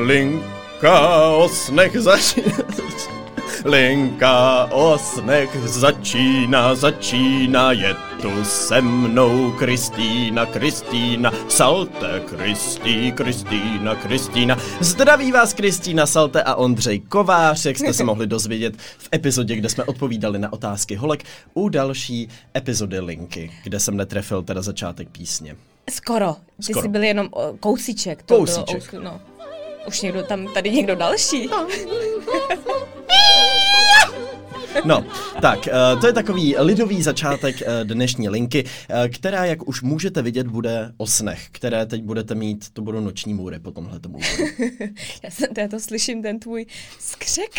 Linka o snech začíná. Linka o snech začíná, začíná, je tu se mnou Kristýna, Kristýna, Salte, Kristý, Kristýna, Kristýna. Zdraví vás Kristýna Salte a Ondřej Kovář, jak jste se mohli dozvědět v epizodě, kde jsme odpovídali na otázky holek, u další epizody Linky, kde jsem netrefil teda začátek písně. Skoro. Ty Skoro. jsi byl jenom o, kousíček. To Kousíček. Bylo, no. Už někdo tam, tady někdo další. No, tak, eh, to je takový lidový začátek eh, dnešní linky, eh, která, jak už můžete vidět, bude o snech, které teď budete mít, to budou noční můry po tomhle tomu. Já, jsem, já to slyším, ten tvůj skřek.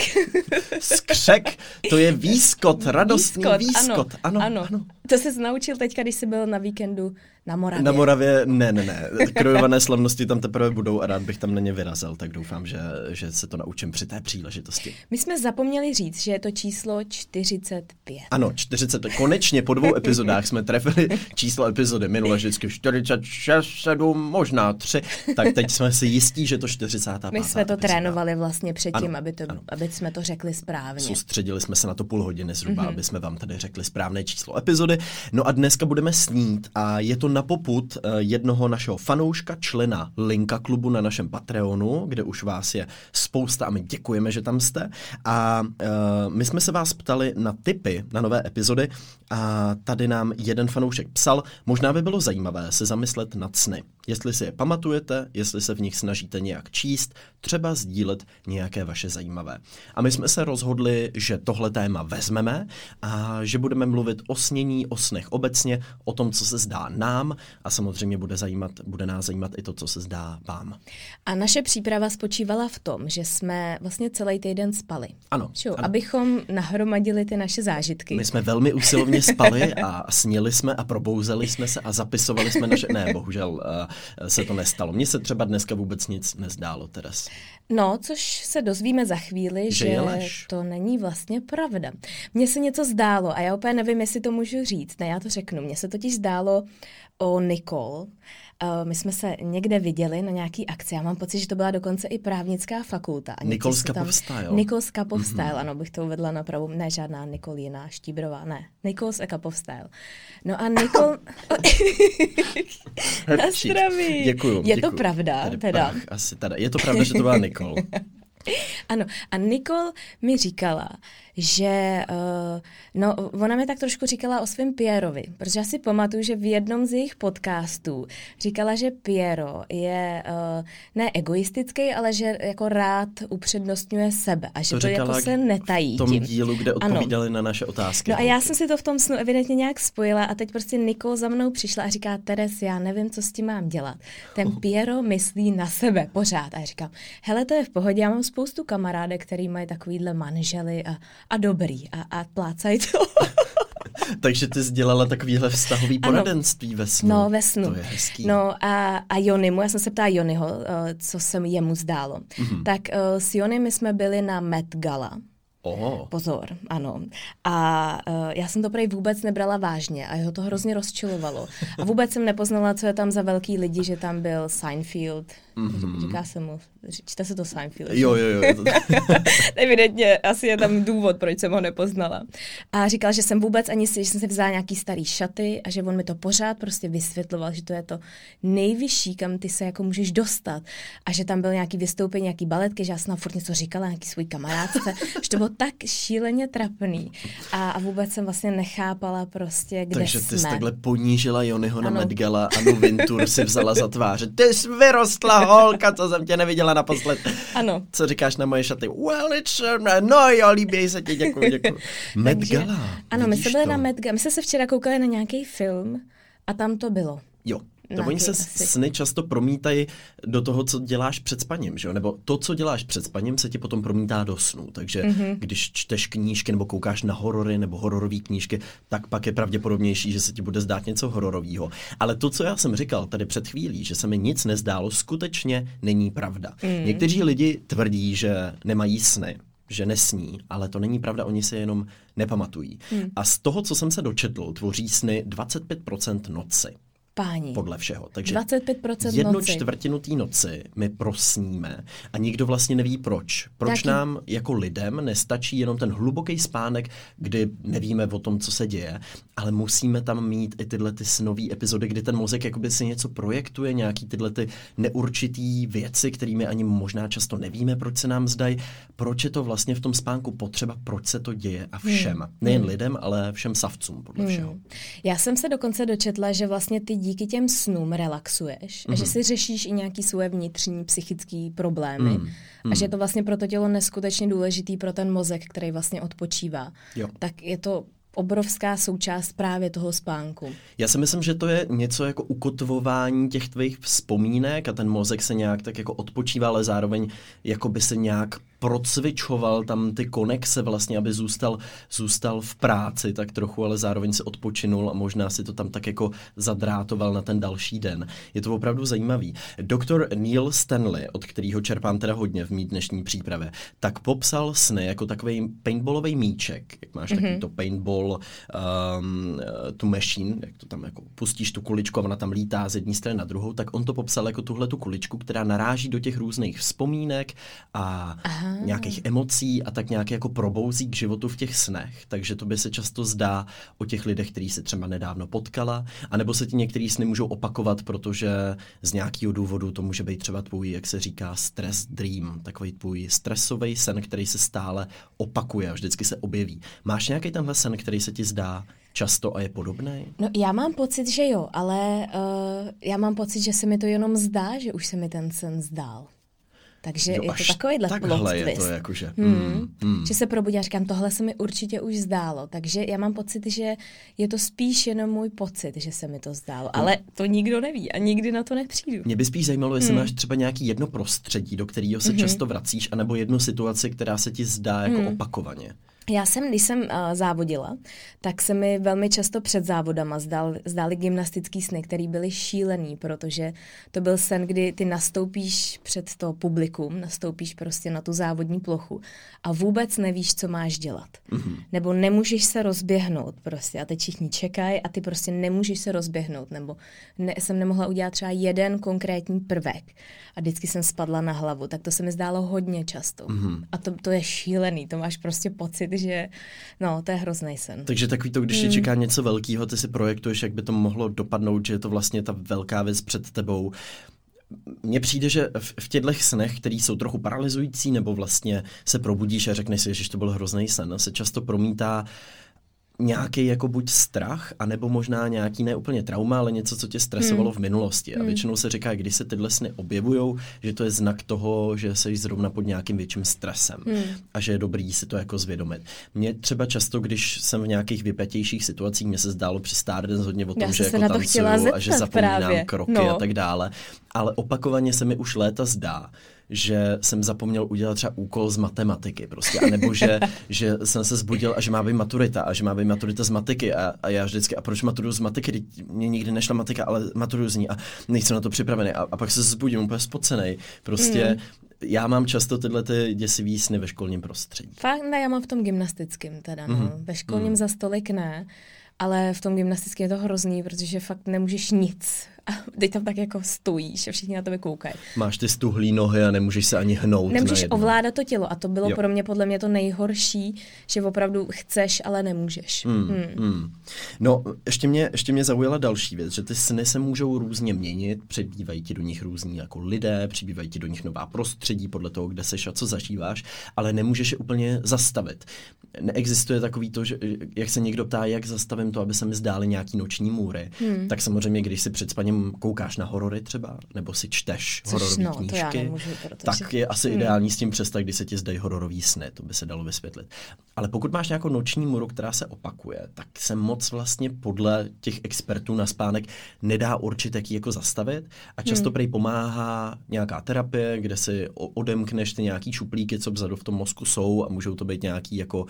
Skřek, to je výskot, radostný výskot. Ano, ano. ano. To jsi naučil teďka, když jsi byl na víkendu na Moravě. Na Moravě, ne, ne, ne. Krojované slavnosti tam teprve budou a rád bych tam na ně vyrazil, tak doufám, že, že se to naučím při té příležitosti. My jsme zapomněli říct, že je to číslo 45. Ano, 40, konečně po dvou epizodách jsme trefili číslo epizody. Minule vždycky 46, 7, možná 3, tak teď jsme si jistí, že to 45. My jsme to epizoda. trénovali vlastně předtím, Ano, aby, to, ano. aby jsme to řekli správně. Soustředili jsme se na to půl hodiny zhruba, Mhm. mm-hmm. aby jsme vám tady řekli správné číslo epizody. No a dneska budeme snít a je to na poput eh, jednoho našeho fanouška, člena Linka klubu na našem Patreonu, kde už vás je spousta a my děkujeme, že tam jste. A uh, my jsme se vás ptali na tipy na nové epizody a tady nám jeden fanoušek psal, možná by bylo zajímavé se zamyslet nad sny. Jestli si je pamatujete, jestli se v nich snažíte nějak číst, třeba sdílet nějaké vaše zajímavé. A my jsme se rozhodli, že tohle téma vezmeme a že budeme mluvit o snění, o snech obecně, o tom, co se zdá nám a samozřejmě bude, zajímat, bude nás zajímat i to, co se zdá vám. A naše příprava spočívala v tom, že jsme vlastně celý týden spali. Ano, Čo, ano. abychom nahromadili ty naše zážitky. My jsme velmi usilovně spali a snili jsme a probouzeli jsme se a zapisovali jsme naše... Ne, bohužel uh, se to nestalo. Mně se třeba dneska vůbec nic nezdálo, Teres. No, což se dozvíme za chvíli, Že že, to není vlastně pravda. Mně se něco zdálo a já úplně nevím, jestli to můžu říct. Ne, já to řeknu. Mně se totiž zdálo o Nicole. Uh, my jsme se někde viděli na nějaký akci. Já mám pocit, že to byla dokonce i právnická fakulta. A něco Nicole se tam-. Nicole Skapov Style, ano, bych to uvedla na pravou. Ne, žádná Nicole jiná, Štíbrová, ne. Nicole Skapov Style. No a Nicole... na zdraví. Děkuju. Je děkuju. to pravda, Tady teda. prach, asi teda. Je to pravda, že to byla Nicole. Ano, a Nicole mi říkala, že, uh, no, ona mi tak trošku říkala o svém Pierovi, protože já si pamatuju, že v jednom z jejich podcastů říkala, že Piero je uh, ne egoistický, ale že jako rád upřednostňuje sebe a že to, to jako se netají v tom tím. dílu, kde Ano. odpovídali na naše otázky. No a já jsem si to v tom snu evidentně nějak spojila a teď prostě Nicole za mnou přišla a říká, Teres, já nevím, co s tím mám dělat. Ten Piero myslí na sebe pořád. A já říkám, hele, to je v pohodě, já mám spoustu kamarádek, který mají takovýhle manžely a, a dobrý a, a plácají to. Takže ty jsi dělala takovýhle vztahový Ano. poradenství ve snu. No, ve snu. To je hezký. No a, a Jonimu, já jsem se ptala Jonyho, uh, co se jemu zdálo. Mhm. Mm-hmm. Tak uh, s Jony my jsme byli na Met Gala. Oh. Pozor, ano. A uh, já jsem to prej vůbec nebrala vážně a jeho to hrozně rozčilovalo. A vůbec jsem nepoznala, co je tam za velký lidi, že tam byl Seinfeld. Mm-hmm. Říká se mu, čte se to Seinfeld. Jo, jo, jo. to- Evidentně, asi je tam důvod, proč jsem ho nepoznala. A říkal, že jsem vůbec ani si, že jsem si vzala nějaký starý šaty a že on mi to pořád prostě vysvětloval, že to je to nejvyšší, kam ty se jako můžeš dostat. A že tam byl nějaký vystoupení, nějaký baletky, že já jsem furt něco říkala, nějaký svůj kamarádce, že to bylo tak šíleně trapný. A, a vůbec jsem vlastně nechápala prostě, kde Takže ty jsme. jsi takhle ponížila Jonyho na Ano. Met Gala a Anu Vintur si vzala za tváře. Ty jsi vyrostla holka, co jsem tě neviděla naposled. Ano. Co říkáš na moje šaty? Well, it's, um, no jo, líbí se ti, děkuji, děkuji. Met Gala, Ano, my jsme byli to? na Met Gala. My jsme se včera koukali na nějaký film a tam to bylo. Jo, to oni se asi. sny často promítají do toho, co děláš před spaním, že jo? Nebo to, co děláš před spaním, se ti potom promítá do snu. Takže Mhm. mm-hmm. když čteš knížky nebo koukáš na horory nebo hororové knížky, tak pak je pravděpodobnější, že se ti bude zdát něco hororového. Ale to, co já jsem říkal tady před chvílí, že se mi nic nezdálo, skutečně není pravda. Mm. Někteří lidi tvrdí, že nemají sny že nesní, ale to není pravda, oni se jenom nepamatují. Hmm. A z toho, co jsem se dočetl, tvoří sny 25% noci. Páni. Podle všeho. Takže 25% jednu noci. čtvrtinu té noci my prosníme a nikdo vlastně neví proč. Proč Taky. nám jako lidem nestačí jenom ten hluboký spánek, kdy nevíme o tom, co se děje, ale musíme tam mít i tyhle ty snové epizody, kdy ten mozek jakoby si něco projektuje, nějaký tyhle ty neurčitý věci, kterými ani možná často nevíme, proč se nám zdají, proč je to vlastně v tom spánku potřeba, proč se to děje a všem. Hmm. Nejen lidem, ale všem savcům, podle všeho. Já jsem se dokonce dočetla, že vlastně ty díky těm snům relaxuješ a že si řešíš i nějaký svoje vnitřní psychické problémy Mhm. a že je to vlastně pro to tělo neskutečně důležitý pro ten mozek, který vlastně odpočívá. Jo. Tak je to obrovská součást právě toho spánku. Já si myslím, že to je něco jako ukotvování těch tvých vzpomínek a ten mozek se nějak tak jako odpočívá, ale zároveň jako by se nějak procvičoval tam ty konexe vlastně, aby zůstal, zůstal v práci tak trochu, ale zároveň se odpočinul a možná si to tam tak jako zadrátoval na ten další den. Je to opravdu zajímavý. Doktor Neil Stanley, od kterého čerpám teda hodně v mý dnešní přípravě, tak popsal sny jako takový paintballový míček, jak máš mm-hmm. takový to paintball um, tu machine, jak to tam jako pustíš tu kuličku a ona tam lítá z jedné strany na druhou, tak on to popsal jako tuhle tu kuličku, která naráží do těch různých vzpomínek a Aha. Nějakých emocí a tak nějak jako probouzí k životu v těch snech. Takže to by se často zdá o těch lidech, který se třeba nedávno potkala, anebo se ti některý sny můžou opakovat, protože z nějakého důvodu to může být třeba tvůj, jak se říká, stress dream, takový tvůj stresový sen, který se stále opakuje a vždycky se objeví. Máš nějaký tenhle sen, který se ti zdá často a je podobný? No já mám pocit, že jo, ale uh, já mám pocit, že se mi to jenom zdá, že už se mi ten sen zdál. Takže Jo, je to takovýhle takhle je twist. to jakože. Hmm. Mm, mm. Že se probudí a říkám, tohle se mi určitě už zdálo. Takže já mám pocit, že je to spíš jenom můj pocit, že se mi to zdálo. Ale to nikdo neví a nikdy na to nepřijdu. Mě by spíš zajímalo, jestli Hmm. máš třeba nějaký jedno prostředí, do kterého se Mhm. často vracíš, anebo jednu situaci, která se ti zdá jako Hmm. opakovaně. Já jsem, když jsem uh, závodila, tak se mi velmi často před závodama zdál, zdály gymnastický sny, které byly šílený, protože to byl sen, kdy ty nastoupíš před to publikum, nastoupíš prostě na tu závodní plochu a vůbec nevíš, co máš dělat. Mm-hmm. Nebo nemůžeš se rozběhnout prostě a teď všichni čekají a ty prostě nemůžeš se rozběhnout, nebo ne, jsem nemohla udělat třeba jeden konkrétní prvek a vždycky jsem spadla na hlavu, tak to se mi zdálo hodně často. Mm-hmm. A to, to je šílený, to máš prostě pocit, že no, to je hrozný sen. Takže takový to, když Hmm. tě čeká něco velkého, ty si projektuješ, jak by to mohlo dopadnout, že je to vlastně ta velká věc před tebou. Mně přijde, že v, v těchto snech, které jsou trochu paralyzující, nebo vlastně se probudíš a řekneš si, že to byl hrozný sen, se často promítá nějaký jako buď strach, anebo možná nějaký ne úplně trauma, ale něco, co tě stresovalo Hmm. v minulosti. A většinou se říká, když se tyhle sny objevujou, že to je znak toho, že jsi zrovna pod nějakým větším stresem Hmm. a že je dobrý si to jako zvědomit. Mně třeba často, když jsem v nějakých vypjatějších situacích, mně se zdálo při Stardance hodně o Já tom, jsem že jako tancuju a že zapomínám právě. kroky No. a tak dále. Ale opakovaně se mi už léta zdá, že jsem zapomněl udělat třeba úkol z matematiky prostě, anebo že, že jsem se zbudil a že má být maturita a že má být maturita z matiky a, a já vždycky, a proč maturu z matiky, mě nikdy nešla matika, ale maturu z ní a nejsem na to připravený a, a pak se zbudím úplně spocený. Prostě Hmm. já mám často tyhle ty děsivý sny ve školním prostředí. Fakt ne, já mám v tom gymnastickém teda, no. Mhm. Ve školním za stolik ne, ale v tom gymnastickém je to hrozný, protože fakt nemůžeš nic. A teď tam tak jako stojíš a všichni na tebe koukají. Máš ty stuhlý nohy a nemůžeš se ani hnout Nemůžeš ovládat to tělo a to bylo Jo. pro mě podle mě to nejhorší, že opravdu chceš, ale nemůžeš. Hmm, Hmm. hmm. No, ještě mě, ještě mě zaujala další věc, že ty sny se můžou různě měnit, přibývají ti do nich různí jako lidé, přibývají ti do nich nová prostředí podle toho, kde seš a co zažíváš, ale nemůžeš je úplně zastavit. Neexistuje takový to, že jak se někdo ptá, jak zastavím to, aby se mi zdály nějaký noční můry, hmm. tak samozřejmě, když si před spaním koukáš na horory třeba, nebo si čteš Což hororové no, to já knížky, nemůžu, protože- tak je asi Hmm. ideální s tím přestat, když se ti zdají hororový sny, to by se dalo vysvětlit. Ale pokud máš nějakou noční můru, která se opakuje, tak se moc vlastně podle těch expertů na spánek nedá určitě jak ji jako zastavit a často Hmm. prej pomáhá nějaká terapie, kde si odemkneš ty nějaký šuplíky, co vzadu v tom mozku jsou a můžou to být nějaký jako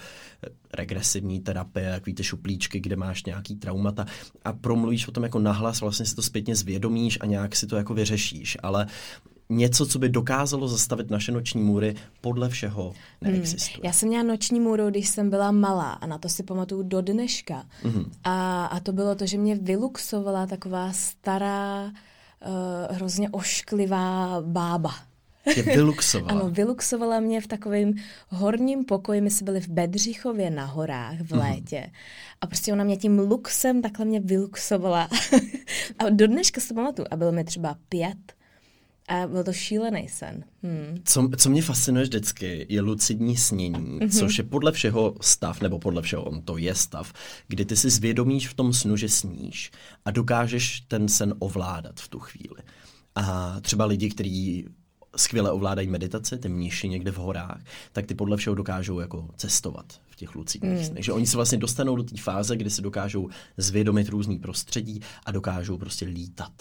regresivní terapie, takový ty šuplíčky, kde máš nějaký traumata a promluvíš o tom jako nahlas, vlastně si to zpětně zvědomíš a nějak si to jako vyřešíš, ale něco, co by dokázalo zastavit naše noční můry, podle všeho neexistuje. Hmm. Já jsem měla noční můru, když jsem byla malá a na to si pamatuju do dneška. Hmm. A, a to bylo to, že mě vyluxovala taková stará, uh, hrozně ošklivá bába. Tě vyluxovala. ano, vyluxovala mě v takovém horním pokoji. My jsme byli v Bedřichově na horách v mhm. létě. Mm. A prostě ona mě tím luxem takhle mě vyluxovala. a do dneška si to pamatuju. A bylo mi třeba pět. A byl to šílený sen. Hmm. Co, co mě fascinuje vždycky, je lucidní snění, mm-hmm. což je podle všeho stav, nebo podle všeho on to je stav, kdy ty si zvědomíš v tom snu, že sníš a dokážeš ten sen ovládat v tu chvíli. A třeba lidi, kteří skvěle ovládají meditaci, ty mniši někde v horách, tak ty podle všeho dokážou jako cestovat v těch lucidních mm. snech. Že oni se vlastně dostanou do té fáze, kdy se dokážou zvědomit různý prostředí a dokážou prostě lítat.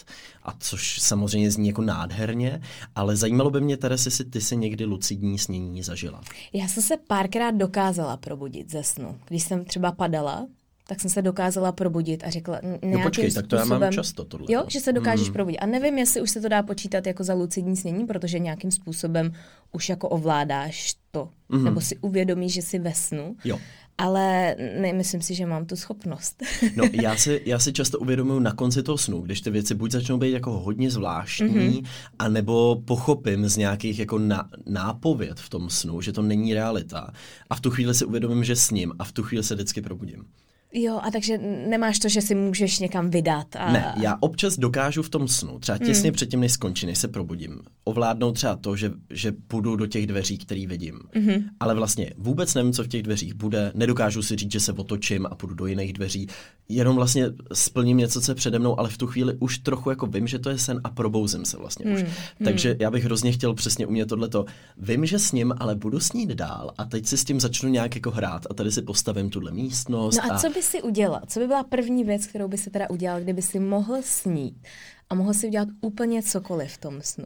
A což samozřejmě zní jako nádherně, ale zajímalo by mě, Teres, jestli ty si někdy lucidní snění zažila. Já jsem se párkrát dokázala probudit ze snu. Když jsem třeba padala, tak jsem se dokázala probudit a řekla nějakým no počkej, tak to způsobem, já mám často tohle. Jo, že se dokážeš hmm. probudit. A nevím, jestli už se to dá počítat jako za lucidní snění, protože nějakým způsobem už jako ovládáš to. Hmm. Nebo si uvědomíš, že jsi ve snu. Jo. Ale nemyslím si, že mám tu schopnost. no, já si, já si často uvědomuji na konci toho snu, když ty věci buď začnou být jako hodně zvláštní, mm-hmm. anebo pochopím z nějakých jako na, nápověd v tom snu, že to není realita. A v tu chvíli si uvědomím, že sním a v tu chvíli se vždycky probudím. Jo, a takže nemáš to, že si můžeš někam vydat. A... Ne, já občas dokážu v tom snu, třeba těsně mm. předtím, než skončí, než se probudím, ovládnout třeba to, že, že půjdu do těch dveří, který vidím. Mm-hmm. Ale vlastně vůbec nevím, co v těch dveřích bude, nedokážu si říct, že se otočím a půjdu do jiných dveří, jenom vlastně splním něco, co je přede mnou, ale v tu chvíli už trochu jako vím, že to je sen a probouzím se vlastně mm. už. Hmm. Takže já bych hrozně chtěl přesně umět tohleto. Vím, že s ním, ale budu snít dál a teď si s tím začnu nějak jako hrát a tady si postavím tuhle místnost. No a, a co by by si udělal? Co by byla první věc, kterou by si teda udělal, kdyby si mohl snít a mohl si udělat úplně cokoliv v tom snu?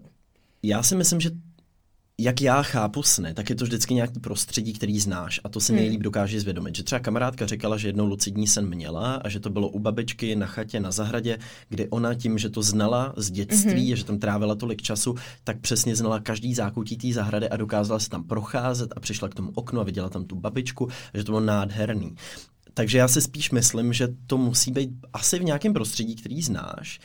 Já si myslím, že jak já chápu sny, tak je to vždycky nějaký prostředí, který znáš a to si hmm. nejlíp dokáže zvědomit. Že třeba kamarádka říkala, že jednou lucidní sen měla a že to bylo u babičky na chatě na zahradě, kdy ona tím, že to znala z dětství hmm. a že tam trávila tolik času, tak přesně znala každý zákoutí té zahrady a dokázala se tam procházet a přišla k tomu oknu a viděla tam tu babičku, a že to bylo nádherný. Takže já si spíš myslím, že to musí být asi v nějakém prostředí, který znáš.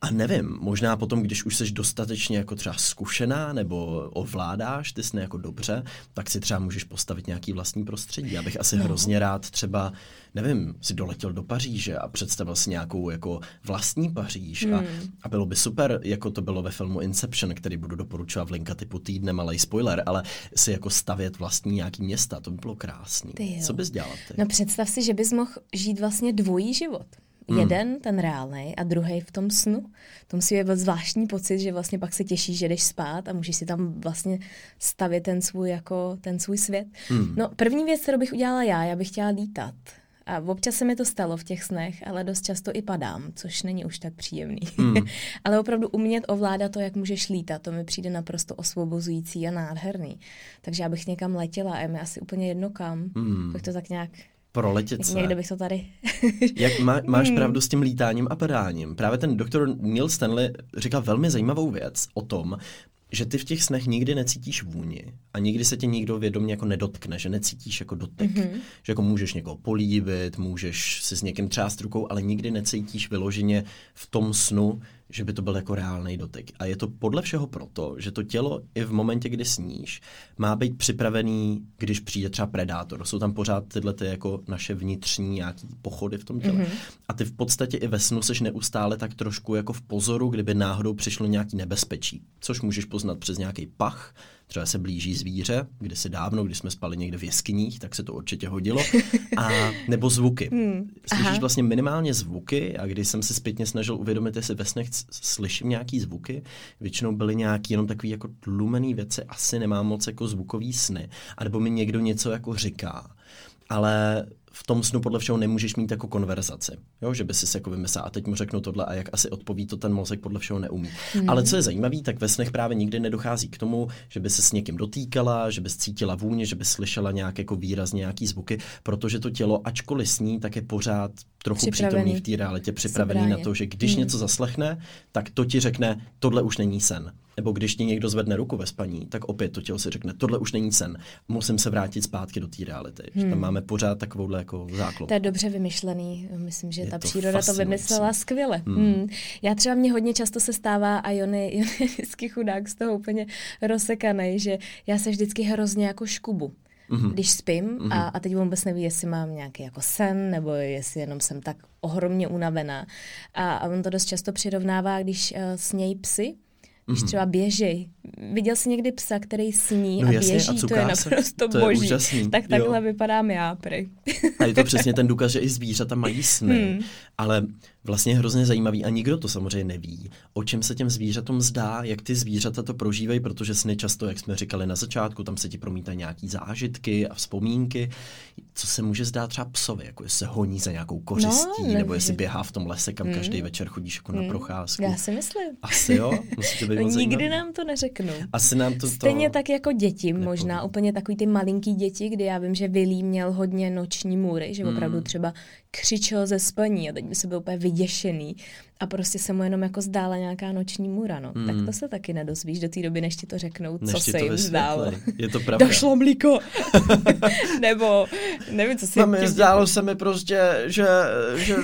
A nevím, možná potom, když už jsi dostatečně jako třeba zkušená nebo ovládáš ty sny jako dobře, tak si třeba můžeš postavit nějaký vlastní prostředí. Já bych asi no. hrozně rád třeba, nevím, si doletěl do Paříže a představil si nějakou jako vlastní Paříž hmm. a, a bylo by super, jako to bylo ve filmu Inception, který budu doporučovat v linka typu týdne, malý spoiler, ale si jako stavět vlastní nějaký města, to by bylo krásný. Co bys dělal ty? No představ si, že bys mohl žít vlastně dvojí život. Hmm. Jeden, ten reálný, a druhý v tom snu. To musí být zvláštní pocit, že vlastně pak se těšíš, že jdeš spát a můžeš si tam vlastně stavit ten svůj, jako, ten svůj svět. Hmm. No, první věc, kterou bych udělala já, já bych chtěla lítat. A občas se mi to stalo v těch snech, ale dost často i padám, což není už tak příjemný. Hmm. ale opravdu umět ovládat to, jak můžeš lítat, to mi přijde naprosto osvobozující a nádherný. Takže já bych někam letěla a je mi asi úplně jedno kam. Hmm. Bych to tak nějak proletět se. Někde bych to tady... Jak má, máš hmm. pravdu s tím lítáním a padáním. Právě ten doktor Neil Stanley říkal velmi zajímavou věc o tom, že ty v těch snech nikdy necítíš vůni a nikdy se tě nikdo vědomě jako nedotkne, že necítíš jako dotek. Mm-hmm. Že jako můžeš někoho políbit, můžeš si s někým třást rukou, ale nikdy necítíš vyloženě v tom snu, že by to byl jako reálný dotek. A je to podle všeho proto, že to tělo i v momentě, kdy sníš, má být připravený, když přijde třeba predátor. Jsou tam pořád tyhle ty jako naše vnitřní nějaký pochody v tom těle. Mm-hmm. A ty v podstatě i ve snu seš neustále tak trošku jako v pozoru, kdyby náhodou přišlo nějaký nebezpečí, což můžeš poznat přes nějaký pach, třeba se blíží zvíře, si dávno, když jsme spali někde v jeskyních, tak se to určitě hodilo, a nebo zvuky. Hmm. Slyšíš Aha. vlastně minimálně zvuky a když jsem se zpětně snažil uvědomit, jestli ve snech slyším nějaký zvuky, většinou byly nějaký jenom takový jako tlumený věci, asi nemám moc jako zvukový sny, anebo mi někdo něco jako říká. Ale v tom snu podle všeho nemůžeš mít jako konverzaci, jo? že by si se jako vymyslel a teď mu řeknu tohle a jak asi odpoví, to ten mozek podle všeho neumí. Hmm. Ale co je zajímavé, tak ve snech právě nikdy nedochází k tomu, že by se s někým dotýkala, že by cítila vůně, že by slyšela nějak jako výrazně nějaký zvuky, protože to tělo, ačkoliv sní, tak je pořád trochu připravený. přítomný v té realitě, připravený Sobráně. na to, že když hmm. něco zaslechne, tak to ti řekne, tohle už není sen nebo když ti někdo zvedne ruku ve spaní, tak opět to tělo si řekne, tohle už není sen, musím se vrátit zpátky do té reality. Hmm. Že tam máme pořád takovouhle jako záklop. To je dobře vymyšlený, myslím, že je ta to příroda to vymyslela skvěle. Hmm. Hmm. Já třeba mě hodně často se stává a Jony, Jony je vždycky chudák z toho úplně rozsekaný, že já se vždycky hrozně jako škubu mm-hmm. když spím mm-hmm. a, a teď vůbec neví, jestli mám nějaký jako sen, nebo jestli jenom jsem tak ohromně unavená. A, a on to dost často přirovnává, když uh, snějí psy, když mhm. třeba běžej. Viděl jsi někdy psa, který sní no, a jasně, běží, a to je naprosto to boží. Je úžasný. Tak takhle jo. vypadám já, prej. A je to přesně ten důkaz, že i zvířata mají sny, hmm. ale vlastně hrozně zajímavý a nikdo to samozřejmě neví, o čem se těm zvířatům zdá, jak ty zvířata to prožívají, protože sny často, jak jsme říkali na začátku, tam se ti promítají nějaký zážitky a vzpomínky. Co se může zdát třeba psovi, jako jestli se honí za nějakou kořistí, no, nebo jestli běhá v tom lese, kam mm. každý večer chodíš jako mm. na hmm. procházku. Já si myslím. Asi jo? Musí to být Nikdy zajímavý. nám to neřeknou. Asi nám to Stejně to... tak jako děti, nepovím. možná úplně takový ty malinký děti, kdy já vím, že Vilí měl hodně noční můry, že opravdu mm. třeba křičel ze spaní a teď by se byl úplně vyděšený a prostě se mu jenom jako zdála nějaká noční mura, no. Mm. Tak to se taky nedozvíš do té doby, než ti to řeknou, než co se jim zdálo. Je to pravda. Došlo mlíko. Nebo nevím, co si... Mami, zdálo se mi prostě, že, že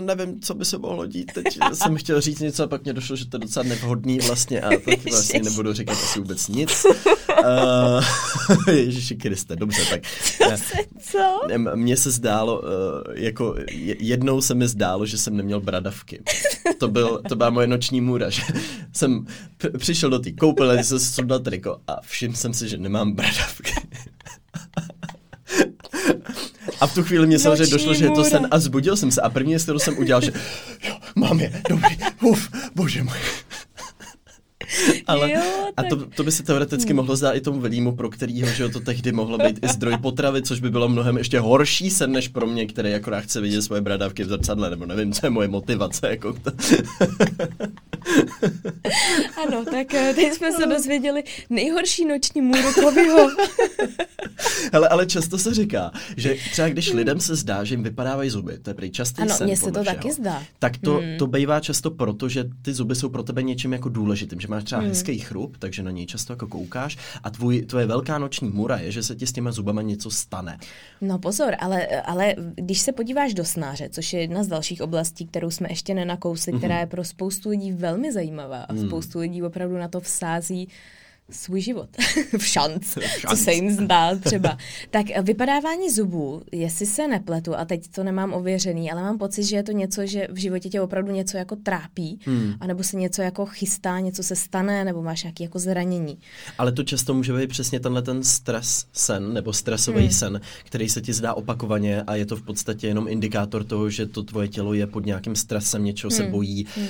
nevím, co by se mohlo dít. Teď jsem chtěl říct něco a pak mě došlo, že to je docela nevhodný vlastně a tak vlastně nebudu říkat asi vůbec nic. Uh, Ježiši Kriste, dobře, tak. Co? Mně se zdálo, uh, jako jednou se mi zdálo, že jsem neměl bradavky. To, byl, to byla moje noční můra, že jsem přišel do té koupele, jsem si sundal triko a všiml jsem si, že nemám bradavky. A v tu chvíli mě samozřejmě došlo, že je to sen a zbudil jsem se a první, kterou jsem udělal, že jo, mám je, dobrý, uf, bože můj. Ale, jo, tak... A to, to by se teoreticky hmm. mohlo zdát i tomu velímu, pro kterýho že to tehdy mohlo být i zdroj potravy, což by bylo mnohem ještě horší sen než pro mě, který akorát chce vidět svoje bradavky v zrcadle, nebo nevím, co je moje motivace. Jako to. ano, tak eh, teď jsme se dozvěděli nejhorší noční můru Kovyho. Hele, ale často se říká, že třeba když lidem se zdá, že jim vypadávají zuby, to je prý častý ano, mně se to všeho, taky zdá. Tak to, hmm. to bývá často proto, že ty zuby jsou pro tebe něčím jako důležitým, že máš třeba hmm. hezký chrup, takže na něj často jako koukáš a tvůj, tvoje velká noční mura je, že se ti s těma zubama něco stane. No pozor, ale, ale když se podíváš do snáře, což je jedna z dalších oblastí, kterou jsme ještě nenakousli, mm-hmm. která je pro spoustu lidí velmi zajímavá a mm. spoustu lidí opravdu na to vsází svůj život v šanc, co se jim zdá třeba. tak vypadávání zubů, jestli se nepletu, a teď to nemám ověřený, ale mám pocit, že je to něco, že v životě tě opravdu něco jako trápí, hmm. anebo se něco jako chystá, něco se stane, nebo máš nějaké jako zranění. Ale to často může být přesně tenhle ten stres sen, nebo stresový hmm. sen, který se ti zdá opakovaně a je to v podstatě jenom indikátor toho, že to tvoje tělo je pod nějakým stresem, něčeho hmm. se bojí, hmm.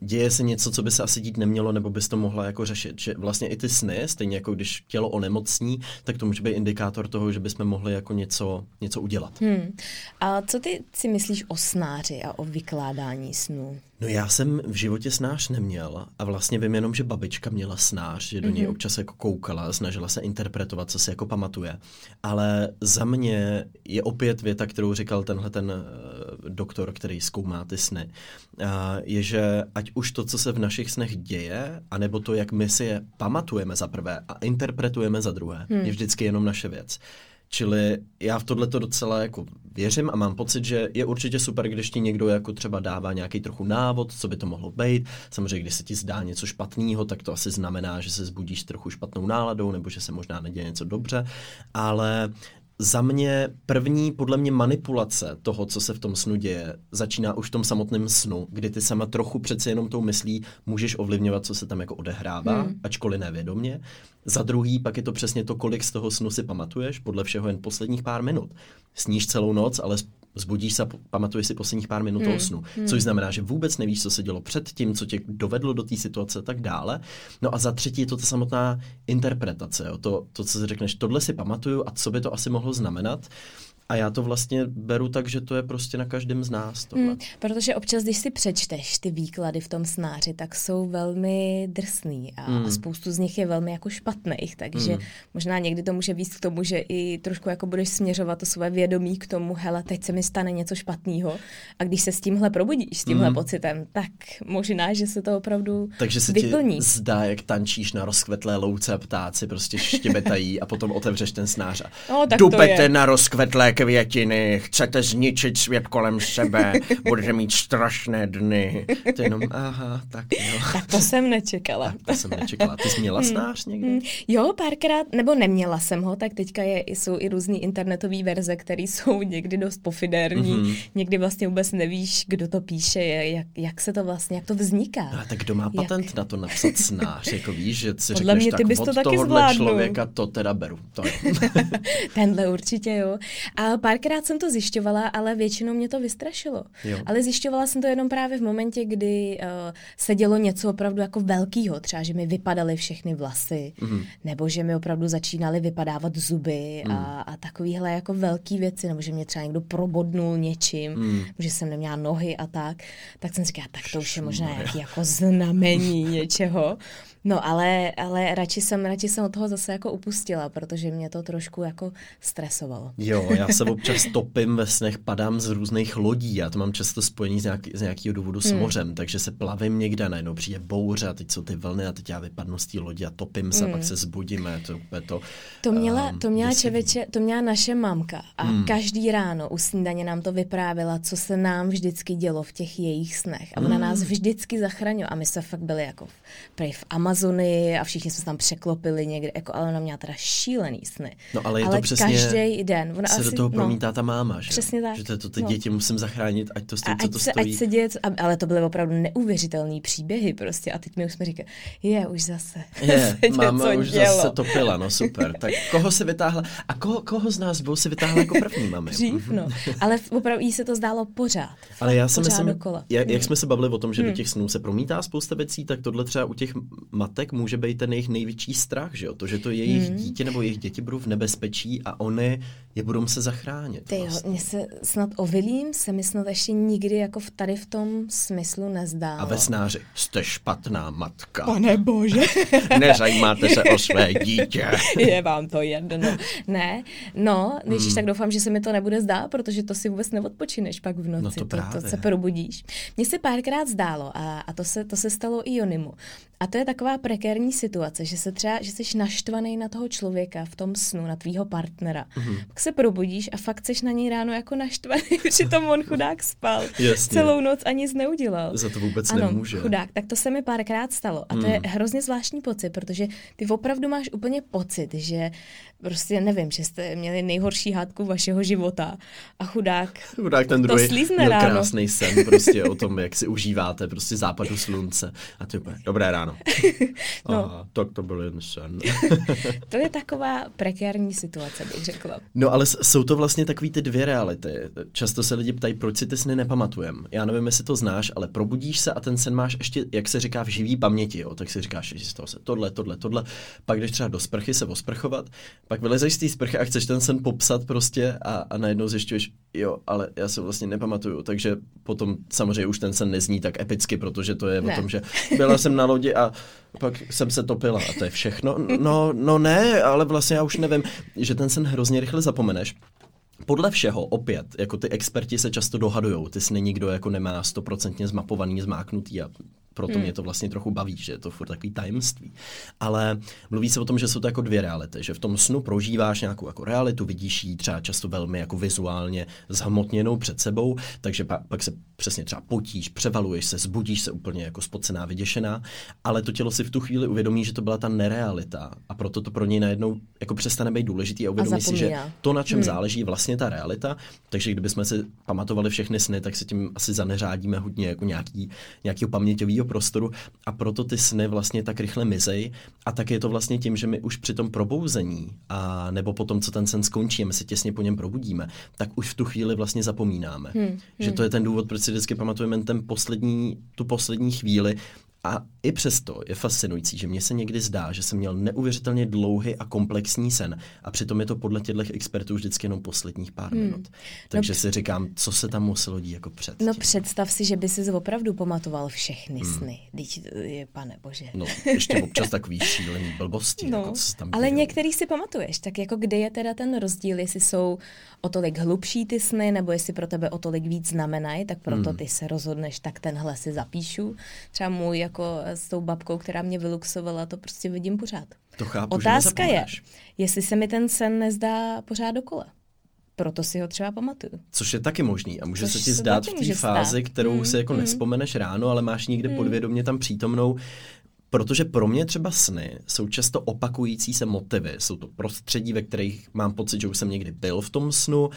děje se něco, co by se asi dít nemělo, nebo bys to mohla jako řešit že vlastně i ty sny, stejně jako když tělo onemocní, tak to může být indikátor toho, že bychom mohli jako něco, něco udělat. Hmm. A co ty si myslíš o snáři a o vykládání snů? No já jsem v životě snář neměl a vlastně vím jenom, že babička měla snář, že do něj mm-hmm. občas jako koukala, snažila se interpretovat, co si jako pamatuje. Ale za mě je opět věta, kterou říkal tenhle ten uh, doktor, který zkoumá ty sny, uh, je, že ať už to, co se v našich snech děje, anebo to, jak my si je pamatujeme za prvé a interpretujeme za druhé, hmm. je vždycky jenom naše věc. Čili já v tohle to docela jako věřím a mám pocit, že je určitě super, když ti někdo jako třeba dává nějaký trochu návod, co by to mohlo být. Samozřejmě, když se ti zdá něco špatného, tak to asi znamená, že se zbudíš trochu špatnou náladou nebo že se možná neděje něco dobře, ale za mě první, podle mě, manipulace toho, co se v tom snu děje, začíná už v tom samotném snu, kdy ty sama trochu přece jenom tou myslí můžeš ovlivňovat, co se tam jako odehrává, hmm. ačkoliv nevědomě. Za druhý, pak je to přesně to, kolik z toho snu si pamatuješ, podle všeho jen posledních pár minut. Sníš celou noc, ale zbudíš se pamatuješ si posledních pár minut hmm. snu. Hmm. Což znamená, že vůbec nevíš, co se dělo před tím, co tě dovedlo do té situace a tak dále. No a za třetí je to ta samotná interpretace. Jo? To, to, co si řekneš, tohle si pamatuju a co by to asi mohlo znamenat. A já to vlastně beru tak, že to je prostě na každém z nás. Tohle. Hmm, protože občas, když si přečteš ty výklady v tom snáři, tak jsou velmi drsný a, hmm. a spoustu z nich je velmi jako špatných, takže hmm. možná někdy to může víc k tomu, že i trošku jako budeš směřovat to své vědomí k tomu, hele, teď se mi stane něco špatného a když se s tímhle probudíš, s tímhle hmm. pocitem, tak možná, že se to opravdu Takže se vyplní. ti zdá, jak tančíš na rozkvetlé louce a ptáci prostě štěbetají a potom otevřeš ten snář a no, dupete na rozkvetlé květiny, chcete zničit svět kolem sebe, budete mít strašné dny. To jenom, aha, tak jo. Tak to jsem nečekala. Tak to jsem nečekala. Ty jsi měla hmm. snář někdy? Hmm. Jo, párkrát, nebo neměla jsem ho, tak teďka je, jsou i různé internetové verze, které jsou někdy dost pofiderní, mm-hmm. někdy vlastně vůbec nevíš, kdo to píše, jak, jak se to vlastně, jak to vzniká. A tak kdo má patent jak? na to napsat snář, jako víš, že si Podle řekneš, mě, ty tak bys od to taky tohohle zvládnul. člověka to teda beru. To Tenhle určitě jo. A párkrát jsem to zjišťovala, ale většinou mě to vystrašilo. Jo. Ale zjišťovala jsem to jenom právě v momentě, kdy uh, se dělo něco opravdu jako velkýho, třeba, že mi vypadaly všechny vlasy, mm. nebo že mi opravdu začínaly vypadávat zuby mm. a, a takovýhle jako velký věci, nebo že mě třeba někdo probodnul něčím, mm. že jsem neměla nohy a tak, tak jsem říkala, tak to už je možná nějaký jako znamení něčeho. No ale, ale radši, jsem, radši jsem od toho zase jako upustila, protože mě to trošku jako stresovalo. Jo, já se občas topím ve snech, padám z různých lodí, já to mám často spojení z, nějaký, z nějakého důvodu s hmm. mořem, takže se plavím někde, najednou přijde bouře a teď jsou ty vlny a teď já vypadnu z té lodi a topím se, hmm. pak se zbudíme, to je to... To měla, um, to měla čeveče, to měla naše mamka a hmm. každý ráno u snídaně nám to vyprávěla, co se nám vždycky dělo v těch jejich snech a ona hmm. nás vždycky zachraňovala a my jsme fakt byli jako v Amazon Amazony a všichni jsme se tam překlopili někde, jako, ale ona měla teda šílený sny. No ale je ale to přesně, každý den. Ona se asi, do toho no. promítá no, ta máma, že? Přesně tak. Že to, to ty no. děti musím zachránit, ať to stojí, co to se, stojí. Ať se děje, ale to byly opravdu neuvěřitelné příběhy prostě a teď mi už jsme říkali, je, už zase. Je, máma už dělo. zase topila, no super. Tak koho se vytáhla, a koho, koho z nás dvou se vytáhla jako první, mami? Dřív, no. Ale opravdu jí se to zdálo pořád. Ale já si myslím, dokola. Jak, jak hmm. jsme se bavili o tom, že hmm. do těch snů se promítá spousta věcí, tak tohle třeba u těch matek může být ten jejich největší strach, že jo? To, že to jejich hmm. dítě nebo jejich děti budou v nebezpečí a oni je budou se zachránit. Ty vlastně. jo, mně se snad ovilím, se mi snad ještě nikdy jako v tady v tom smyslu nezdálo. A ve snáři, jste špatná matka. Pane bože. Nezajímáte se o své dítě. je vám to jedno. Ne, no, když hmm. tak doufám, že se mi to nebude zdát, protože to si vůbec neodpočineš pak v noci. No to, to, to se probudíš. Mně se párkrát zdálo a, a to, se, to se stalo i Jonimu. A to je taková prekérní situace, že se třeba, že jsi naštvaný na toho člověka v tom snu, na tvýho partnera. Mm-hmm. Pak se probudíš a fakt jsi na něj ráno jako naštvaný, přitom on chudák spal. Jasně. Celou noc a nic neudělal. Za to vůbec ano, nemůže. chudák. Tak to se mi párkrát stalo. A to mm. je hrozně zvláštní pocit, protože ty opravdu máš úplně pocit, že prostě nevím, že jste měli nejhorší hádku vašeho života a chudák, chudák ten druhý to slízne měl ráno. krásný sen prostě o tom, jak si užíváte prostě západu slunce. A ty úplně, dobré ráno. no. Aha, tak to byl jen sen. to je taková prekérní situace, bych řekla. No ale jsou to vlastně takové ty dvě reality. Často se lidi ptají, proč si ty sny nepamatujem. Já nevím, jestli to znáš, ale probudíš se a ten sen máš ještě, jak se říká, v živý paměti. Jo? Tak si říkáš, že z toho se tohle, tohle, tohle. Pak jdeš třeba do sprchy se osprchovat, pak vylezeš z té sprchy a chceš ten sen popsat prostě a, a najednou zjišťuješ, jo, ale já se vlastně nepamatuju, takže potom samozřejmě už ten sen nezní tak epicky, protože to je ne. o tom, že byla jsem na lodi a pak jsem se topila a to je všechno. No, no ne, ale vlastně já už nevím, že ten sen hrozně rychle zapomeneš. Podle všeho, opět, jako ty experti se často dohadujou, ty sny nikdo jako nemá stoprocentně zmapovaný, zmáknutý a proto hmm. mě to vlastně trochu baví, že je to furt takový tajemství. Ale mluví se o tom, že jsou to jako dvě reality, že v tom snu prožíváš nějakou jako realitu, vidíš ji třeba často velmi jako vizuálně zhmotněnou před sebou, takže pa, pak se přesně třeba potíš, převaluješ se, zbudíš se úplně jako spocená, vyděšená, ale to tělo si v tu chvíli uvědomí, že to byla ta nerealita a proto to pro něj najednou jako přestane být důležitý a uvědomí a si, že to, na čem hmm. záleží, je vlastně ta realita, takže kdybychom si pamatovali všechny sny, tak se tím asi zaneřádíme hodně jako nějaký, nějakého paměťového prostoru a proto ty sny vlastně tak rychle mizej a tak je to vlastně tím, že my už při tom probouzení a nebo potom, co ten sen skončí my se těsně po něm probudíme, tak už v tu chvíli vlastně zapomínáme. Hmm, hmm. Že to je ten důvod, proč si vždycky pamatujeme ten poslední, tu poslední chvíli A i přesto je fascinující, že mně se někdy zdá, že jsem měl neuvěřitelně dlouhý a komplexní sen a přitom je to podle těchto expertů vždycky jenom posledních pár hmm. minut. Takže no, si říkám, co se tam muselo dít jako před. No představ si, že by si opravdu pamatoval všechny hmm. sny. Teď je, pane bože. No, ještě občas takový šílený blbosti. No, jako, co tam ale některý si pamatuješ, tak jako kde je teda ten rozdíl, jestli jsou o tolik hlubší ty sny, nebo jestli pro tebe o tolik víc znamenají, tak proto hmm. ty se rozhodneš, tak tenhle si zapíšu. Třeba můj jako s tou babkou, která mě vyluxovala, to prostě vidím pořád. To chápu, Otázka je, jestli se mi ten sen nezdá pořád dokola. Proto si ho třeba pamatuju. Což je taky možný a může Což se ti zdát v té fázi, kterou mm, si jako mm. nespomeneš ráno, ale máš někde mm. podvědomě tam přítomnou. Protože pro mě třeba sny jsou často opakující se motivy. Jsou to prostředí, ve kterých mám pocit, že už jsem někdy byl v tom snu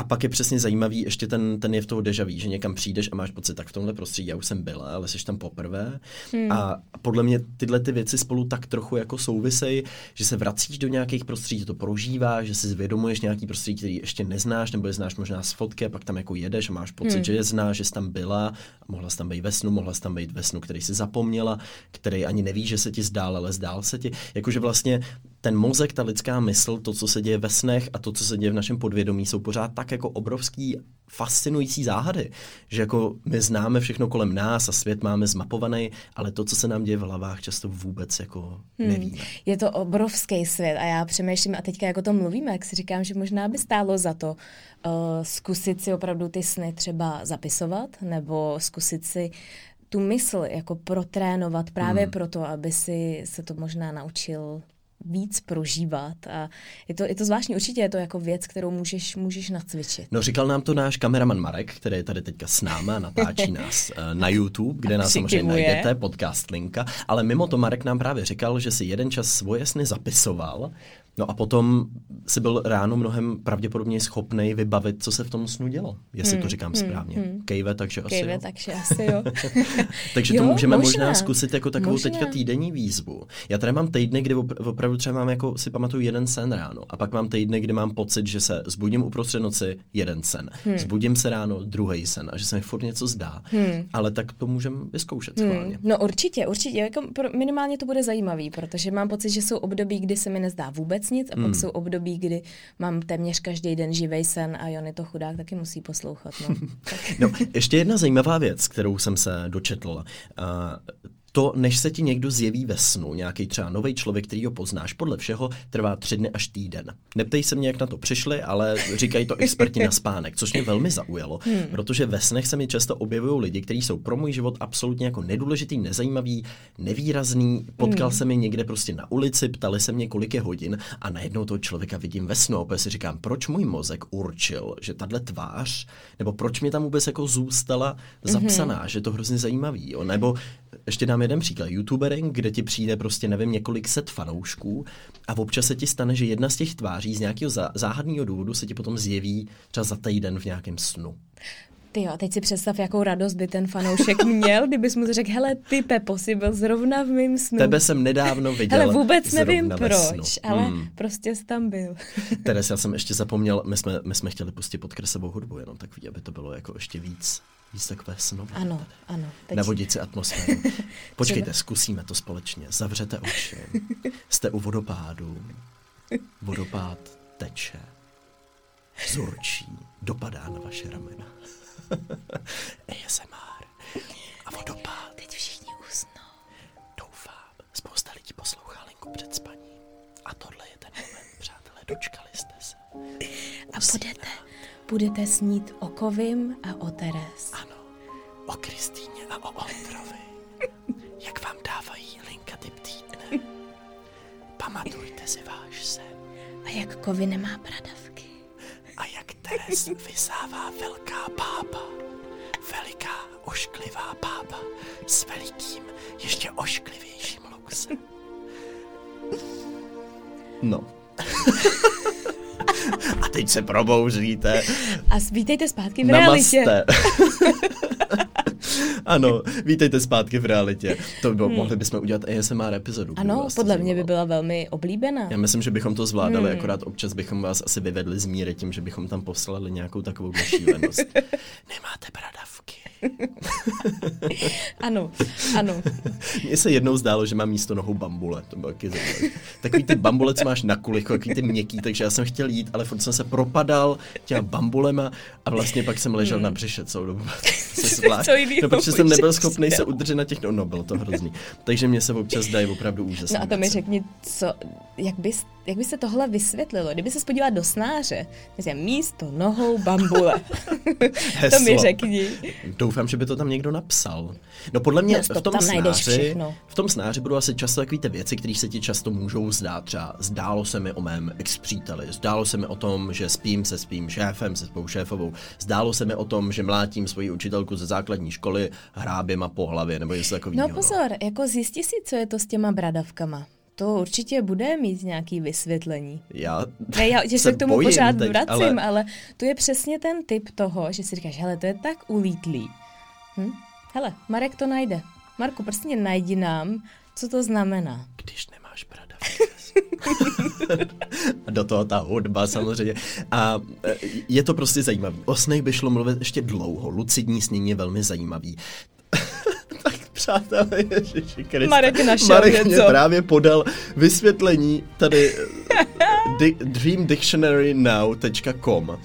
a pak je přesně zajímavý ještě ten, ten je v toho dežaví, že někam přijdeš a máš pocit, tak v tomhle prostředí já už jsem byla, ale jsi tam poprvé. Hmm. A podle mě tyhle ty věci spolu tak trochu jako souvisejí, že se vracíš do nějakých prostředí, to prožíváš, že si zvědomuješ nějaký prostředí, který ještě neznáš, nebo je znáš možná z fotky a pak tam jako jedeš a máš pocit, hmm. že je znáš, že jsi tam byla, a mohla jsi tam být ve snu, mohla jsi tam být ve snu, který si zapomněla, který ani neví, že se ti zdál, ale zdál se ti. Jakože vlastně ten mozek, ta lidská mysl, to, co se děje ve snech a to, co se děje v našem podvědomí, jsou pořád tak jako obrovský, fascinující záhady, že jako my známe všechno kolem nás a svět máme zmapovaný, ale to, co se nám děje v hlavách, často vůbec jako hmm. nevíme. Hmm. Je to obrovský svět a já přemýšlím a teďka jako to mluvíme, jak si říkám, že možná by stálo za to uh, zkusit si opravdu ty sny třeba zapisovat nebo zkusit si tu mysl jako protrénovat právě hmm. proto, aby si se to možná naučil víc prožívat a je to, je to zvláštní. Určitě je to jako věc, kterou můžeš, můžeš nacvičit. No říkal nám to náš kameraman Marek, který je tady teďka s náma, natáčí nás eh, na YouTube, kde nás samozřejmě najdete, podcast linka, ale mimo to Marek nám právě říkal, že si jeden čas svoje sny zapisoval No a potom si byl ráno mnohem pravděpodobně schopný vybavit, co se v tom snu dělo, jestli hmm, to říkám hmm, správně. Hmm. Kejve, takže asi Kejve, jo. takže asi jo. takže jo, to můžeme možná. možná zkusit jako takovou možná. teďka týdenní výzvu. Já tady mám týdny, kdy opravdu třeba mám jako, si pamatuju jeden sen ráno a pak mám týdny, kdy mám pocit, že se zbudím uprostřed noci, jeden sen. Hmm. Zbudím se ráno, druhý sen a že se mi furt něco zdá. Hmm. Ale tak to můžeme vyzkoušet hmm. No určitě, určitě. Jako minimálně to bude zajímavý, protože mám pocit, že jsou období, kdy se mi nezdá vůbec nic a pak hmm. jsou období, kdy mám téměř každý den živej sen a Jony to chudák taky musí poslouchat. No. no, ještě jedna zajímavá věc, kterou jsem se dočetl. Uh, to, než se ti někdo zjeví ve snu, nějaký třeba nový člověk, který ho poznáš, podle všeho trvá tři dny až týden. Neptej se mě, jak na to přišli, ale říkají to experti na spánek, což mě velmi zaujalo, hmm. protože ve snech se mi často objevují lidi, kteří jsou pro můj život absolutně jako nedůležitý, nezajímavý, nevýrazný. Potkal hmm. se mi někde prostě na ulici, ptali se mě, kolik je hodin a najednou toho člověka vidím ve snu. A si říkám, proč můj mozek určil, že tahle tvář, nebo proč mě tam vůbec jako zůstala zapsaná, hmm. že je to hrozně zajímavý. Jo? Nebo ještě dám jeden příklad. YouTubering, kde ti přijde prostě, nevím, několik set fanoušků a občas se ti stane, že jedna z těch tváří z nějakého záhadného důvodu se ti potom zjeví třeba za týden v nějakém snu. Ty jo, teď si představ, jakou radost by ten fanoušek měl, kdybys mu řekl, hele, ty Pepo, jsi byl zrovna v mém snu. Tebe jsem nedávno viděl. Hele, vůbec nevím proč, snu. ale hmm. prostě jsi tam byl. Teres, já jsem ještě zapomněl, my jsme, my jsme chtěli pustit podkresovou hudbu, jenom takový, aby to bylo jako ještě víc víc takové snové. Ano, tady. ano. Teď... Navodit si atmosféru. Počkejte, zkusíme to společně. Zavřete oči. Jste u vodopádu. Vodopád teče. Zurčí. Dopadá na vaše ramena. ASMR. A vodopád. Teď všichni usnou. Doufám. Spousta lidí poslouchá linku před spaním. A tohle je ten moment, přátelé. Dočkali jste se. A budete, budete snít o Kovim a o Teres. Ano, o Kristýně a o Ondrovi. Jak vám dávají linka typ týdne. Pamatujte si váš sen. A jak Kovy nemá bradavky. Teres vysává velká pápa. Veliká, ošklivá pápa s velikým, ještě ošklivějším luxem. No. A teď se probouříte. A vítejte zpátky v realitě. ano, vítejte zpátky v realitě. To bylo, hmm. mohli bychom udělat ASMR epizodu. Ano, podle mě by byla velmi oblíbená. Já myslím, že bychom to zvládali, hmm. akorát občas bychom vás asi vyvedli z míry tím, že bychom tam poslali nějakou takovou šílenost. Nemáte bradavky. ano, ano. Mně se jednou zdálo, že mám místo nohou bambule, to bylo taky. Takový ty bambule, co máš na kulichu, takový ty měkký, takže já jsem chtěl jít, ale furt jsem se propadal těma bambulema a vlastně pak jsem ležel hmm. na břiše celou dobu. Co no, protože jsem nebyl schopný se udržet na těch, no, no bylo to hrozný. Takže mě se občas dají opravdu úžasné. No a to mi řekni, co, jak bys jak by se tohle vysvětlilo? Kdyby se podíval do snáře, myslím, místo nohou bambule. to mi řekni. Doufám, že by to tam někdo napsal. No podle mě no, v tom snáři, v tom snáři budou asi často takové ty věci, které se ti často můžou zdát. Třeba zdálo se mi o mém ex-příteli, zdálo se mi o tom, že spím se svým šéfem, se svou šéfovou, zdálo se mi o tom, že mlátím svoji učitelku ze základní školy hráběma po hlavě, nebo něco takového. No pozor, jako zjistí si, co je to s těma bradavkama to určitě bude mít nějaký vysvětlení. Já, ne, já že se k tomu pořád teď, vracím, ale... ale to je přesně ten typ toho, že si říkáš, hele, to je tak ulítlý. Hm? Hele, Marek to najde. Marku, prostě najdi nám, co to znamená. Když nemáš brada. Do toho ta hudba samozřejmě. A e, je to prostě zajímavý. O snech by šlo mluvit ještě dlouho. Lucidní snění je velmi zajímavý přátelé, Ježiši Krista. Marek našel Marek něco. mě právě podal vysvětlení tady di- dreamdictionarynow.com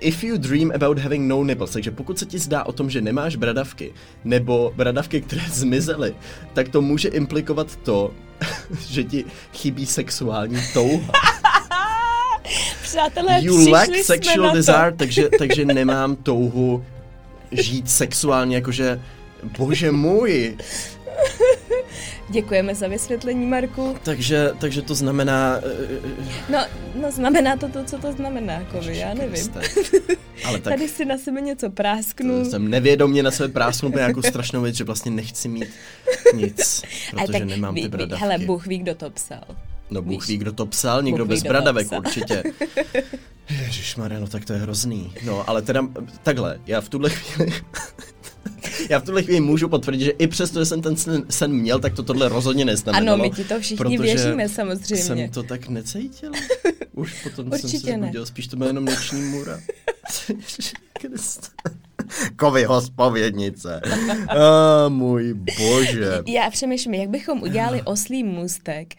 If you dream about having no nipples, takže pokud se ti zdá o tom, že nemáš bradavky, nebo bradavky, které zmizely, tak to může implikovat to, že ti chybí sexuální touha. Přátelé, you lack sexual desire, takže, takže nemám touhu žít sexuálně, jakože Bože můj. Děkujeme za vysvětlení, Marku. Takže, takže to znamená... No, no znamená to to, co to znamená, Kovi, já nevím. Ale tak, Tady si na sebe něco prásknu. Jsem nevědomně na sebe prásknu nějakou strašnou věc, že vlastně nechci mít nic, protože tak nemám ví, ty bradavky. Hele, Bůh ví, kdo to psal. No Bůh Víš? ví, kdo to psal, někdo bez bradavek určitě. Ježíš no tak to je hrozný. No, ale teda takhle, já v tuhle chvíli já v tuhle chvíli můžu potvrdit, že i přesto, že jsem ten sen, sen měl, tak to tohle rozhodně neznamenalo. Ano, my ti to všichni věříme samozřejmě. jsem to tak necítil. Už potom Určitě jsem se zbudil, spíš to byl jenom noční můra. Kovy hospovědnice. oh, můj bože. Já přemýšlím, jak bychom udělali oslý můstek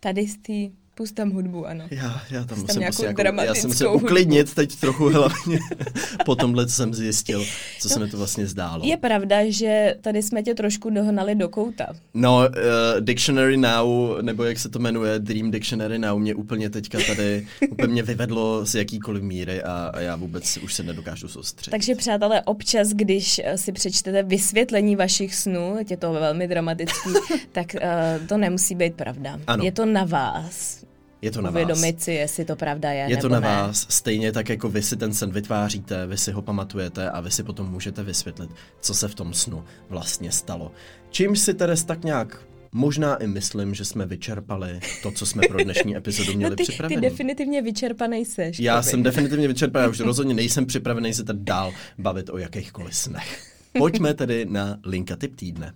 tady z té Pust tam hudbu, ano. Já, já tam musím prostě jako, já jsem se uklidnit teď trochu hlavně. po tomhle jsem zjistil, co no, se mi to vlastně zdálo. Je pravda, že tady jsme tě trošku dohnali do kouta. No, uh, Dictionary Now, nebo jak se to jmenuje, Dream Dictionary Now, mě úplně teďka tady úplně mě vyvedlo z jakýkoliv míry a, a já vůbec už se nedokážu soustředit. Takže přátelé, občas, když eh, si přečtete vysvětlení vašich snů, je to velmi dramatický, tak uh, to nemusí být pravda. Ano. Je to na vás je to na Uvědomit vás. si, jestli to pravda je. Je to na ne. vás. Stejně tak, jako vy si ten sen vytváříte, vy si ho pamatujete a vy si potom můžete vysvětlit, co se v tom snu vlastně stalo. Čímž si tedy tak nějak Možná i myslím, že jsme vyčerpali to, co jsme pro dnešní epizodu měli no ty, připravený. Ty definitivně vyčerpaný seš. Já jsem definitivně vyčerpaný, já už rozhodně nejsem připravený se tady dál bavit o jakýchkoliv snech. Pojďme tedy na linka tip týdne.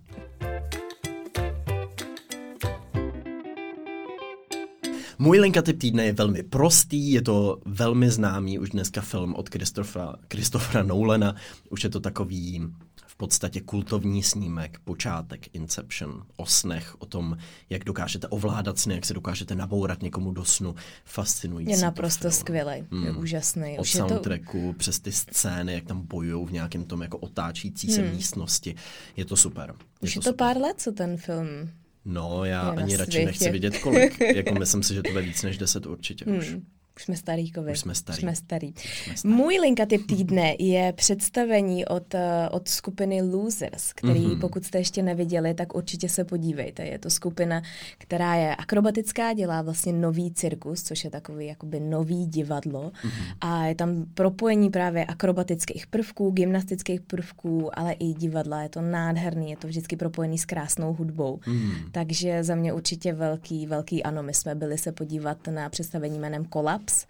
Můj linka typ týdne je velmi prostý, je to velmi známý už dneska film od Christophera, Christophera Nolana. Už je to takový v podstatě kultovní snímek, počátek Inception, o snech, o tom, jak dokážete ovládat sny, jak se dokážete nabourat někomu do snu. Fascinující. Je naprosto skvělý, hmm. je úžasný. Od Už soundtracku to... přes ty scény, jak tam bojují v nějakém tom jako otáčící se hmm. místnosti. Je to super. Je Už to je to super. pár let, co ten film No, já ani radši nechci vidět kolik. jako myslím si, že to bude víc než 10 určitě hmm. už. Už jsme starý, kovy. Už jsme starý. Už jsme starý. Už jsme starý. Můj linka typ týdne je představení od, eh, od skupiny Losers, který mm-hmm. pokud jste ještě neviděli, tak určitě se podívejte. Je to skupina, která je akrobatická, dělá vlastně nový cirkus, což je takový jakoby nový divadlo mm-hmm. a je tam propojení právě akrobatických prvků, gymnastických prvků, ale i divadla. Je to nádherný, je to vždycky propojený s krásnou hudbou. Mm-hmm. Takže za mě určitě velký, velký ano. My jsme byli se podívat na představení jménem Kolaps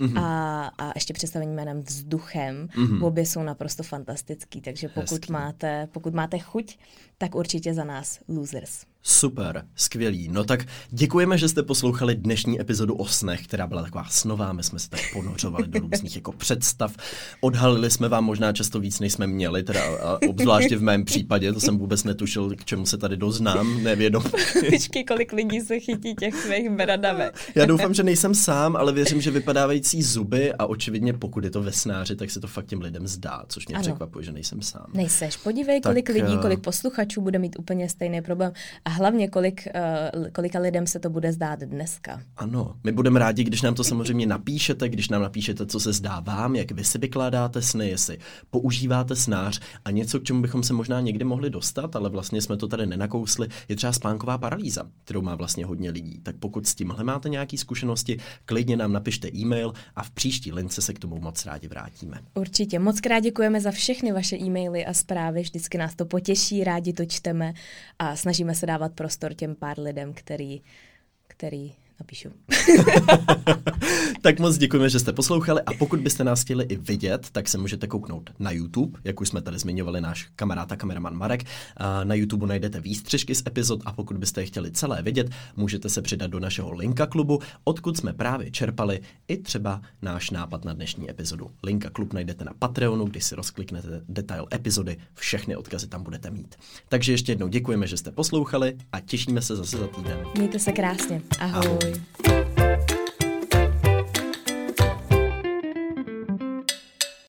mm-hmm. a, a ještě představení jménem Vzduchem. Mm-hmm. Obě jsou naprosto fantastický, takže pokud máte, pokud máte chuť, tak určitě za nás Losers. Super, skvělý. No tak děkujeme, že jste poslouchali dnešní epizodu o snech, která byla taková snová. My jsme se tak ponořovali do různých jako představ. Odhalili jsme vám možná často víc, než jsme měli, teda a obzvláště v mém případě, to jsem vůbec netušil, k čemu se tady doznám, nevědom. Počkej, kolik lidí se chytí těch svých bradavek. Já doufám, že nejsem sám, ale věřím, že vypadávající zuby a očividně pokud je to ve snáři, tak se to fakt těm lidem zdá, což mě ano. překvapuje, že nejsem sám. Nejseš. Podívej, kolik tak, lidí, eh, kolik posluchačů bude mít úplně stejný problém. A hlavně kolik, uh, kolika lidem se to bude zdát dneska. Ano, my budeme rádi, když nám to samozřejmě napíšete, když nám napíšete, co se zdá vám, jak vy si vykládáte sny, jestli používáte snář a něco, k čemu bychom se možná někdy mohli dostat, ale vlastně jsme to tady nenakousli, je třeba spánková paralýza, kterou má vlastně hodně lidí. Tak pokud s tímhle máte nějaké zkušenosti, klidně nám napište e-mail a v příští lince se k tomu moc rádi vrátíme. Určitě. Moc krát děkujeme za všechny vaše e-maily a zprávy. Vždycky nás to potěší, rádi to čteme a snažíme se dávat prostor prostor těm pár lidem, který, který napíšu. tak moc děkujeme, že jste poslouchali a pokud byste nás chtěli i vidět, tak se můžete kouknout na YouTube, jak už jsme tady zmiňovali náš kamarád a kameraman Marek. Na YouTube najdete výstřižky z epizod a pokud byste je chtěli celé vidět, můžete se přidat do našeho Linka klubu, odkud jsme právě čerpali i třeba náš nápad na dnešní epizodu. Linka klub najdete na Patreonu, když si rozkliknete detail epizody, všechny odkazy tam budete mít. Takže ještě jednou děkujeme, že jste poslouchali a těšíme se zase za týden. Mějte se krásně. Ahoj. Ahoj. Chloe.